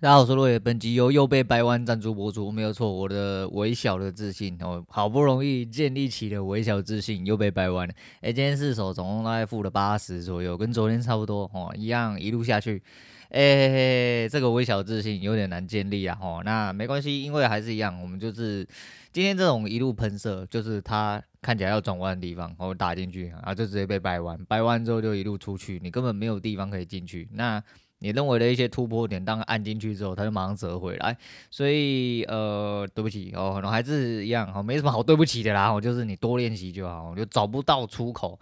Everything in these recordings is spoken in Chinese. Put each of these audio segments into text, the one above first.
大家好，我是洛野，本集由又被掰弯赞助播出，没有错，我的微小的自信哦，好不容易建立起的微小自信又被掰弯了。哎，今天四手总共大概负了八十左右，跟昨天差不多哦，一样一路下去。哎，这个微小自信有点难建立啊，哦，那没关系，因为还是一样，我们就是今天这种一路喷射，就是它看起来要转弯的地方，我打进去啊，就直接被掰弯，掰弯之后就一路出去，你根本没有地方可以进去。那你认为的一些突破点，当按进去之后，它就马上折回来。所以，呃，对不起哦，可能还是一样哦，没什么好对不起的啦。我就是你多练习就好，我就找不到出口。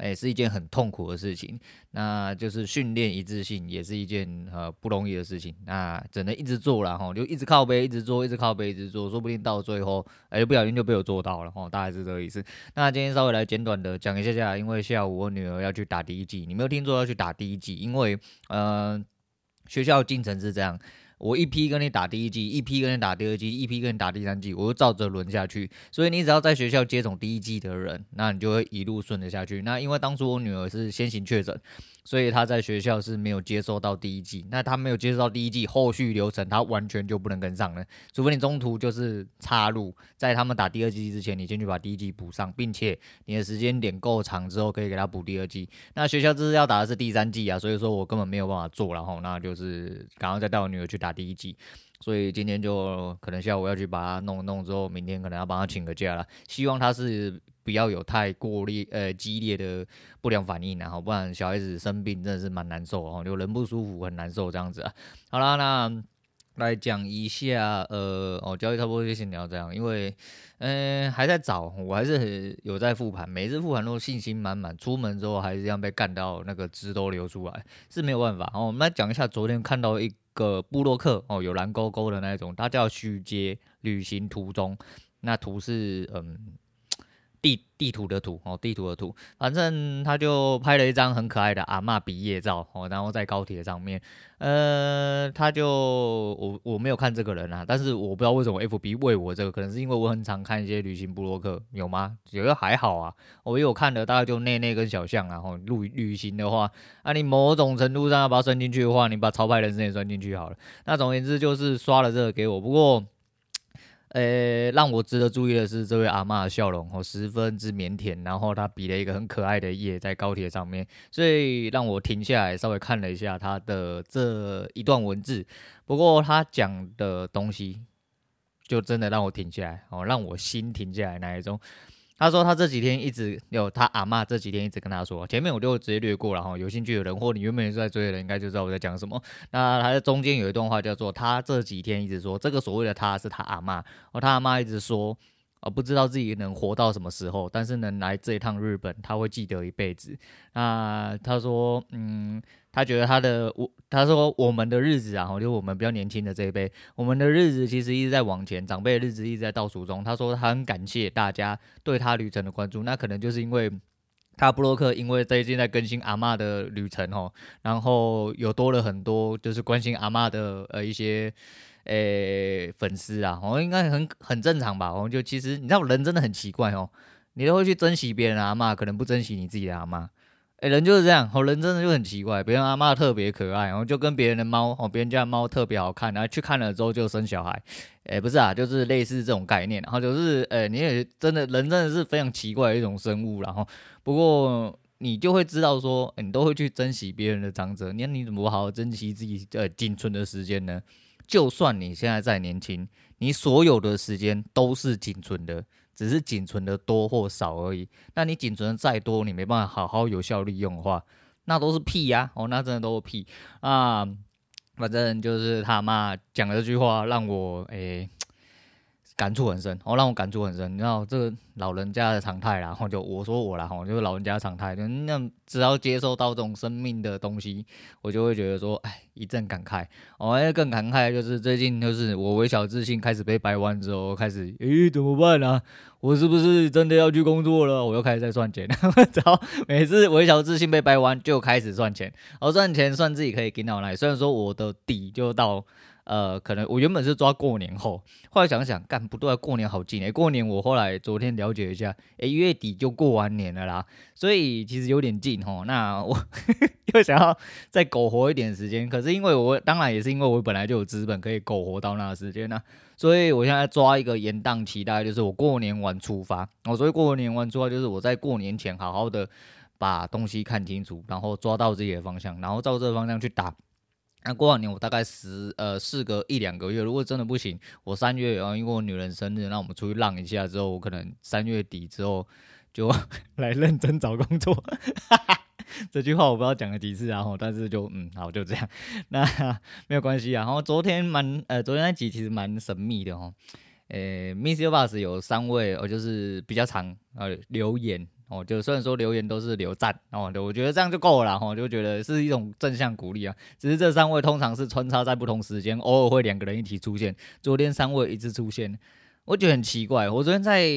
哎，是一件很痛苦的事情，那就是训练一致性也是一件呃不容易的事情，那只能一直做了哈，就一直靠背，一直做，一直靠背，一直做，说不定到最后，哎，不小心就被我做到了哈，大概是这个意思。那今天稍微来简短的讲一下下，因为下午我女儿要去打第一剂，你没有听错，要去打第一剂，因为呃学校进程是这样。我一批跟你打第一季，一批跟你打第二季，一批跟你打第三季，我就照着轮下去。所以你只要在学校接种第一季的人，那你就会一路顺着下去。那因为当初我女儿是先行确诊。所以他在学校是没有接受到第一季，那他没有接受到第一季，后续流程他完全就不能跟上了，除非你中途就是插入，在他们打第二季之前，你先去把第一季补上，并且你的时间点够长之后，可以给他补第二季。那学校这是要打的是第三季啊，所以说我根本没有办法做，然后那就是赶快再带我女儿去打第一季。所以今天就可能下午要去把它弄弄之后，明天可能要帮他请个假了，希望他是。不要有太过烈呃激烈的不良反应，然后不然小孩子生病真的是蛮难受哦，就人不舒服很难受这样子啊。好啦，那来讲一下呃哦，交易差不多就先聊这样，因为嗯、还在找，我还是很有在复盘，每次复盘都信心满满，出门之后还是这样被干到那个汁都流出来，是没有办法。哦，我们来讲一下昨天看到一个布洛克哦，有蓝勾勾的那种，它叫许杰旅行途中，那图是嗯。地地图的图哦，地图的图，反正他就拍了一张很可爱的阿嬷毕业照哦，然后在高铁上面，呃，他就我我没有看这个人啊，但是我不知道为什么 FB 喂我这个，可能是因为我很常看一些旅行部落客，有吗？有个还好啊，我有看的大概就内内跟小象啊，然后旅旅行的话，啊，你某种程度上要把它算进去的话，你把超派人生也算进去好了。那总而言之就是刷了这个给我，不过。呃、让我值得注意的是，这位阿妈的笑容哦，十分之腼腆，然后她比了一个很可爱的耶在高铁上面，所以让我停下来稍微看了一下她的这一段文字。不过她讲的东西，就真的让我停下来哦，让我心停下来那一种。他说他这几天一直有他阿嬷这几天一直跟他说，前面我就直接略过了哈。有兴趣的人或你原本是在追的人，应该就知道我在讲什么。那他在中间有一段话叫做他这几天一直说，这个所谓的他是他阿嬷，哦，他阿嬷一直说。啊，不知道自己能活到什么时候，但是能来这一趟日本，他会记得一辈子。那他说，嗯，他觉得他的我，他说我们的日子啊，就我们比较年轻的这一辈，我们的日子其实一直在往前，长辈的日子一直在倒数中。他说他很感谢大家对他旅程的关注，那可能就是因为他布洛克，因为最近在更新阿嬷的旅程哦，然后有多了很多就是关心阿嬷的呃一些。诶、粉丝啊，我应该很很正常吧？我就其实你知道，人真的很奇怪哦，你都会去珍惜别人的阿嬷，可能不珍惜你自己的阿嬷。哎、人就是这样，哦，人真的就很奇怪。别人阿嬷特别可爱，然后就跟别人的猫，哦，别人家的猫特别好看，然后去看了之后就生小孩。哎、不是啊，就是类似这种概念。然后就是，哎、你也真的人真的是非常奇怪的一种生物。然后，不过你就会知道说，你都会去珍惜别人的长者，那你怎么不好好珍惜自己呃仅存的时间呢？就算你现在再年轻，你所有的时间都是仅存的，只是仅存的多或少而已。那你仅存的再多，你没办法好好有效利用的话，那都是屁呀！哦，那真的都是屁啊！反正就是他妈讲的这句话，让我诶。感触很深，哦，让我感触很深。你知道这个老人家的常态啦，然 后就我说我啦，哈，就是老人家的常态。就那只要接受到这种生命的东西，我就会觉得说，哎，一阵感慨。哦，更感慨就是最近就是我微小自信开始被掰弯之后，开始，诶，怎么办啊？我是不是真的要去工作了？我又开始在赚钱。然后每次微小自信被掰弯，就开始赚钱。我赚钱算自己可以给到来，虽然说我的底就到。呃，可能我原本是抓过年后，后来想想，干不对，过年好近诶，过年我后来昨天了解一下，诶，月底就过完年了啦，所以其实有点近吼。那我 又想要再苟活一点时间，可是因为我当然也是因为我本来就有资本可以苟活到那个时间呢、啊，所以我现在抓一个延档期，大概就是我过年完出发。哦，所以过年完出发就是我在过年前好好的把东西看清楚，然后抓到自己的方向，然后照这个方向去打。那过完年我大概十呃试个一两个月，如果真的不行，我三月然后因为我女人生日，那我们出去浪一下之后，我可能三月底之后就 来认真找工作。哈哈，这句话我不知道讲了几次，然后但是就嗯好就这样，那没有关系啊。然后昨天蛮呃昨天那集其实蛮神秘的哦，呃 MixerBox 有三位哦就是比较长呃留言。哦，就虽然说留言都是留赞哦，我觉得这样就够了哈，就觉得是一种正向鼓励啊。只是这三位通常是穿插在不同时间，偶尔会两个人一起出现。昨天三位一直出现。我觉得很奇怪，我昨天在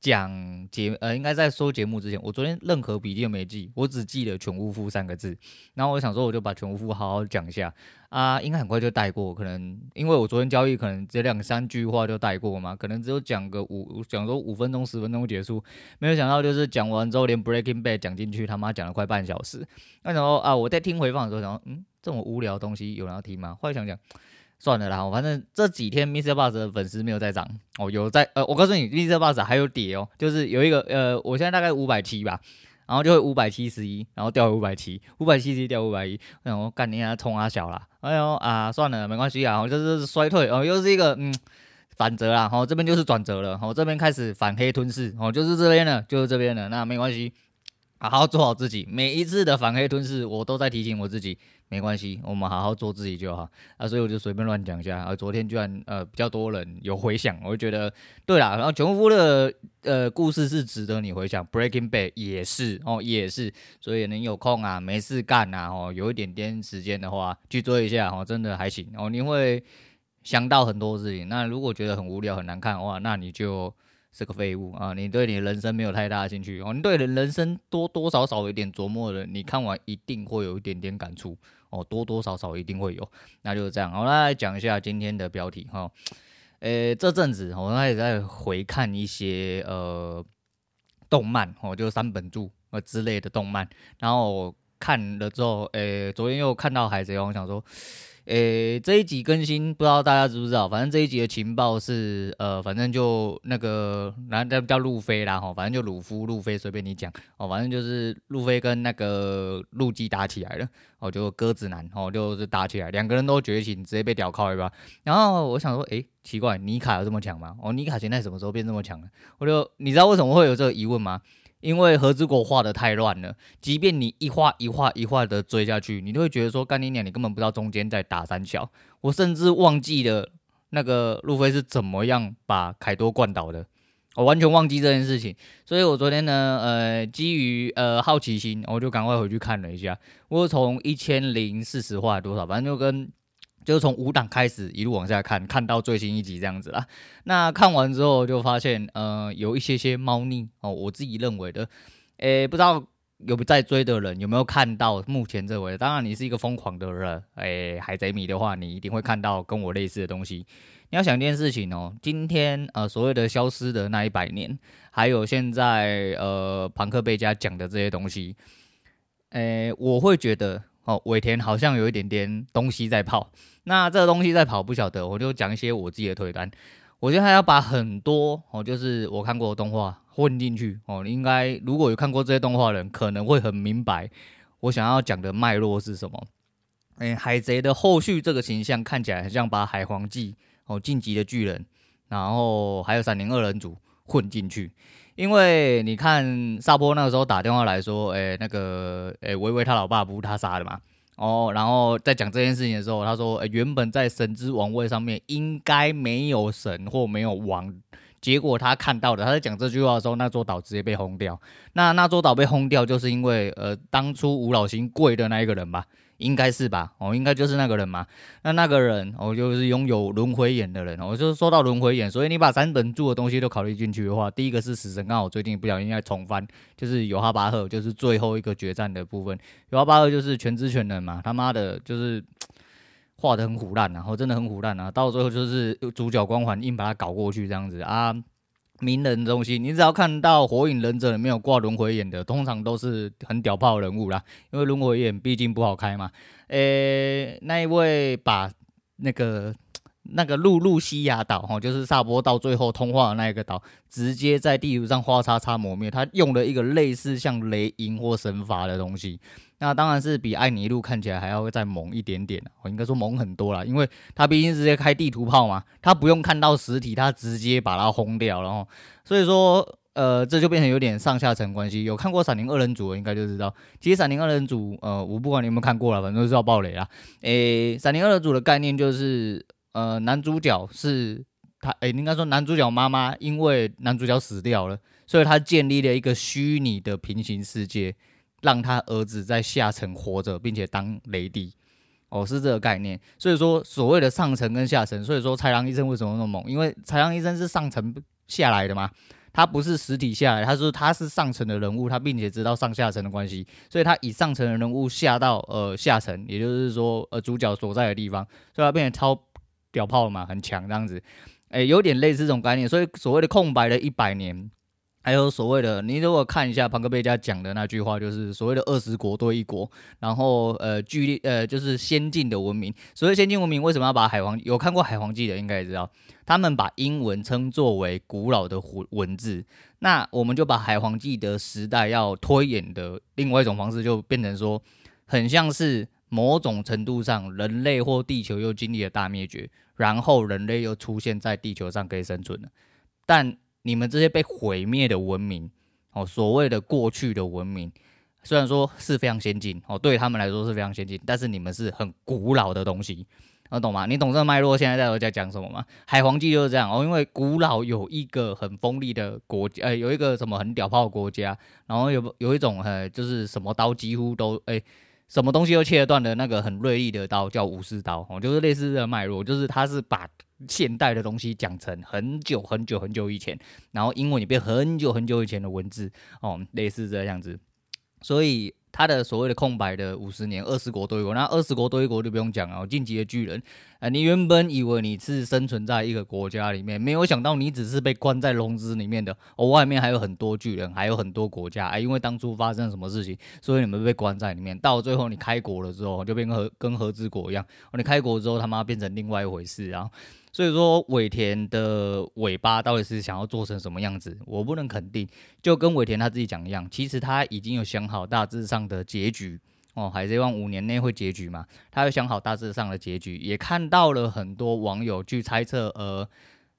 讲节，呃，应该在说节目之前，我昨天任何笔记都没记，我只记了“全屋夫”三个字。然后我想说，我就把“全屋夫”好好讲一下啊，应该很快就带过，可能因为我昨天交易，可能这两三句话就带过嘛，可能只有讲个五，讲说五分钟、十分钟结束。没有想到，就是讲完之后，连 Breaking Bad 讲进去，他妈讲了快半小时。那然后啊，我在听回放的时候想说，嗯，这么无聊的东西有人要听吗？后来想想。算了啦，反正这几天 MixerBox 的粉丝没有在涨。哦，有在呃，我告诉你，MixerBox 还有跌哦，就是有一个呃，我现在大概五百七吧，然后就会五百七十一，然后掉五百七，五百七十一掉五百一，然后干你啊冲啊小啦，哎呦啊，算了，没关系啊，我就是衰退哦，又是一个嗯反折啦，哦这边就是转折了，哦这边开始反黑吞噬，哦就是这边了，就是这边了，那没关系。好好做好自己，每一次的反黑吞噬，我都在提醒我自己，没关系，我们好好做自己就好啊。所以我就随便乱讲一下啊。昨天居然呃比较多人有回响，我就觉得对啦。然后全屋夫的呃故事是值得你回想，Breaking Bad 也是哦，也是。所以能有空啊，没事干啊，哦，有一点点时间的话去追一下哦，真的还行哦。你会想到很多事情。那如果觉得很无聊很难看的话，那你就。是个废物啊！你对你的人生没有太大的兴趣哦。你对人人生多多少少有一点琢磨的，你看完一定会有一点点感触哦，多多少少一定会有。那就是这样，好，来讲一下今天的标题哈。呃，这阵子我也在回看一些呃动漫哦，就三本柱呃之类的动漫，然后看了之后，呃，昨天又看到海贼王，想说。诶、这一集更新不知道大家知不知道？反正这一集的情报是，呃，反正就那个，然后叫路飞啦，吼，反正就鲁夫、路飞随便你讲，哦，反正就是路飞跟那个路基打起来了，哦，就鸽子男，哦，就是打起来，两个人都觉醒，直接被屌靠一把。然后我想说，诶、奇怪，尼卡有这么强吗？哦，尼卡现在什么时候变这么强了？我就你知道为什么会有这个疑问吗？因为和之国画的太乱了，即便你一画一画一画的追下去，你都会觉得说干你娘，你根本不知道中间在打三小。我甚至忘记了那个路飞是怎么样把凯多灌倒的，我完全忘记这件事情。所以我昨天呢，呃，基于呃好奇心，我就赶快回去看了一下。我从一千零四十画多少，反正就跟。就是从五档开始一路往下看，看到最新一集这样子啦。那看完之后就发现，呃，有一些些猫腻哦。我自己认为的，诶、不知道有在追的人有没有看到目前这位？当然，你是一个疯狂的人，诶、海贼迷的话，你一定会看到跟我类似的东西。你要想一件事情哦，今天呃所谓的消失的那一百年，还有现在呃庞克贝加讲的这些东西，诶、我会觉得。哦，尾田好像有一点点东西在泡，那这个东西在跑不晓得，我就讲一些我自己的推断。我觉得他要把很多哦，就是我看过的动画混进去哦，应该如果有看过这些动画的人，可能会很明白我想要讲的脉络是什么。诶，海贼的后续这个形象看起来很像把海皇纪哦、晋级的巨人，然后还有闪灵二人组混进去。因为你看萨波那个时候打电话来说，诶，那个，诶，维维他老爸不是他杀的嘛？哦，然后在讲这件事情的时候，他说，呃，原本在神之王位上面应该没有神或没有王，结果他看到了，他在讲这句话的时候，那座岛直接被轰掉。那那座岛被轰掉，就是因为，呃，当初五老星跪的那一个人吧。应该是吧，哦，应该就是那个人嘛。那那个人，哦，就是拥有轮回眼的人。我就是说到轮回眼，所以你把三本柱的东西都考虑进去的话，第一个是死神，刚好最近不小心在重翻，就是尤哈巴赫，就是最后一个决战的部分。尤哈巴赫就是全知全能嘛，他妈的，就是画得很虎烂，然后真的很虎烂啊，到最后就是主角光环硬把他搞过去这样子啊。名人中心，你只要看到《火影忍者》里面有挂轮回眼的，通常都是很屌炮人物啦。因为轮回眼毕竟不好开嘛。诶、那一位把那个那个露露西亚岛哈，就是萨波到最后通话的那一个岛，直接在地图上画叉叉磨灭。他用了一个类似像雷音或神罚的东西。那当然是比艾尼路看起来还要再猛一点点，我应该说猛很多啦，因为他毕竟直接开地图炮嘛，他不用看到实体，他直接把它轰掉，然后所以说，呃，这就变成有点上下层关系。有看过《闪灵二人组》的应该就知道，其实《闪灵二人组》呃，我不管你有没有看过了，反正都是要爆雷啦。诶，《闪灵二人组》的概念就是，呃，男主角是他，诶，应该说男主角妈妈因为男主角死掉了，所以他建立了一个虚拟的平行世界。让他儿子在下层活着，并且当雷帝，哦，是这个概念。所以说，所谓的上层跟下层，所以说豺狼医生为什么那么猛？因为豺狼医生是上层下来的嘛，他不是实体下来，他说他是上层的人物，他并且知道上下层的关系，所以他以上层的人物下到呃下层，也就是说呃主角所在的地方，所以他变成超屌炮嘛，很强这样子，哎、有点类似这种概念。所以所谓的空白的一百年。还有所谓的，你如果看一下庞克贝加讲的那句话，就是所谓的二十国对一国，然后呃，距离呃就是先进的文明。所谓先进文明，为什么要把海皇有看过海皇记的应该也知道，他们把英文称作为古老的文文字。那我们就把海皇记的时代要推演的另外一种方式，就变成说，很像是某种程度上人类或地球又经历了大灭绝，然后人类又出现在地球上可以生存了，但。你们这些被毁灭的文明，哦，所谓的过去的文明，虽然说是非常先进，哦，对他们来说是非常先进，但是你们是很古老的东西，能懂吗？你懂这脉络？现在在我在讲什么吗？海皇记就是这样哦，因为古老有一个很锋利的国家，呃，有一个什么很屌炮国家，然后有有一种呃，就是什么刀几乎都，哎，什么东西都切得断的那个很锐利的刀叫武士刀，哦，就是类似这脉络，就是它是把。现代的东西讲成很久很久很久以前，然后英文也变很久很久以前的文字哦，类似这样子，所以他的所谓的空白的五十年，二十国对一国，那二十国对一国就不用讲了。晋级的巨人，啊，你原本以为你是生存在一个国家里面，没有想到你只是被关在笼子里面的，哦，外面还有很多巨人，还有很多国家，哎，因为当初发生什么事情，所以你们被关在里面。到最后你开国了之后，就变跟和跟和之国一样，哦，你开国之后他妈变成另外一回事，然后。所以说尾田的尾巴到底是想要做成什么样子，我不能肯定。就跟尾田他自己讲一样，其实他已经有想好大致上的结局哦。海贼王五年内会结局嘛？他有想好大致上的结局，也看到了很多网友去猜测，呃，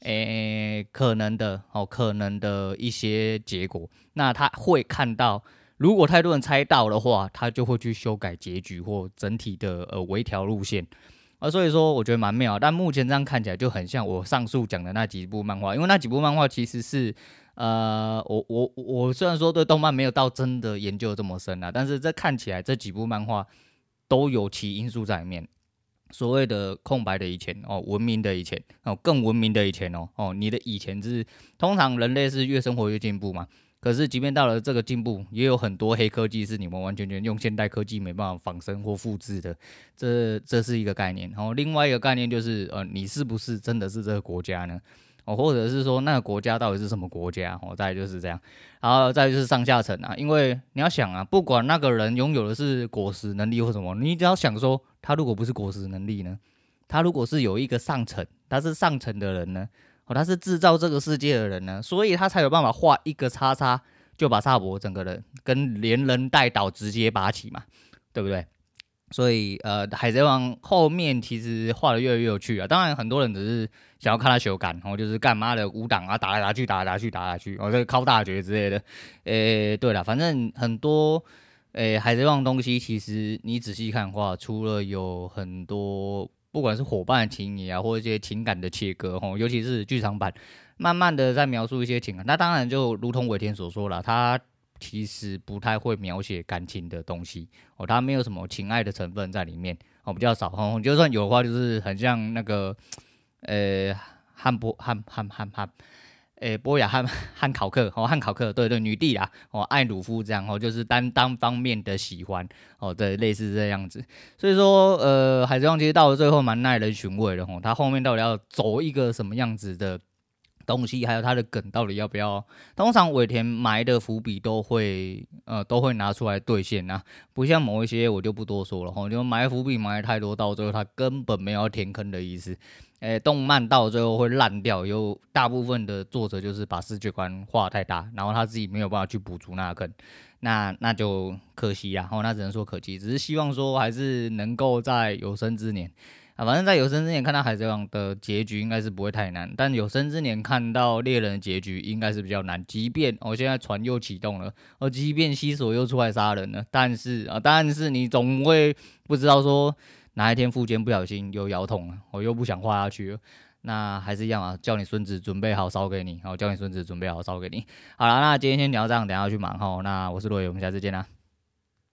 诶，可能的哦，可能的一些结果。那他会看到，如果太多人猜到的话，他就会去修改结局或整体的呃微调路线。啊，所以说我觉得蛮妙，但目前这样看起来就很像我上述讲的那几部漫画，因为那几部漫画其实是，呃，我我我虽然说对动漫没有到真的研究这么深啊，但是这看起来这几部漫画都有其因素在里面。所谓的空白的以前哦，文明的以前哦，更文明的以前哦哦，你的以前是通常人类是越生活越进步嘛。可是，即便到了这个进步，也有很多黑科技是你们完全全用现代科技没办法仿生或复制的。这这是一个概念。然后另外一个概念就是，呃，你是不是真的是这个国家呢？哦，或者是说那个国家到底是什么国家？哦，再就是这样。然后再就是上下层啊，因为你要想啊，不管那个人拥有的是果实能力或什么，你只要想说，他如果不是果实能力呢？他如果是有一个上层，他是上层的人呢？哦，他是制造这个世界的人呢，所以他才有办法画一个叉叉，就把萨博整个人跟连人带岛直接拔起嘛，对不对？所以呃，海贼王后面其实画的越来越有趣啊。当然，很多人只是想要看他修改，然后就是干嘛的五档啊，打来打去，打来打去，打来打去，哦，这个靠大绝之类的。诶，对了，反正很多诶，海贼王东西其实你仔细看的话，除了有很多。不管是伙伴的情谊啊，或一些情感的切割，吼，尤其是剧场版，慢慢的在描述一些情感。那当然就如同尾田所说了，他其实不太会描写感情的东西，哦，他没有什么情爱的成分在里面，哦，比较少，哦，就算有的话，就是很像那个，呃，汉不汉汉汉汉。诶、波雅汉汉考克哦，汉考克，对对，女帝啊，哦，艾鲁夫这样哦，就是单单方面的喜欢哦，对，类似这样子。所以说，呃，海贼王其实到了最后蛮耐人寻味的吼，他后面到底要走一个什么样子的东西，还有他的梗到底要不要？通常尾田埋的伏笔都会呃都会拿出来兑现啊，不像某一些我就不多说了哈，就埋伏笔埋太多，到最后他根本没有填坑的意思。诶、欸，动漫到最后会烂掉，有大部分的作者就是把世界观画太大，然后他自己没有办法去补足那个坑，那那就可惜啊，哦，那只能说可惜，只是希望说还是能够在有生之年。啊，反正在有生之年看到海贼王的结局应该是不会太难，但有生之年看到猎人的结局应该是比较难。即便我、哦、现在船又启动了，哦、即便西索又出来杀人了，但是啊，但是你总会不知道说哪一天富坚不小心又腰痛了，我、又不想画下去了，那还是一样啊，叫你孙子准备好烧给你，好、叫你孙子准备好烧给你。好了，那今天先聊这样，等下去忙哈。那我是罗伟，我们下次见啦。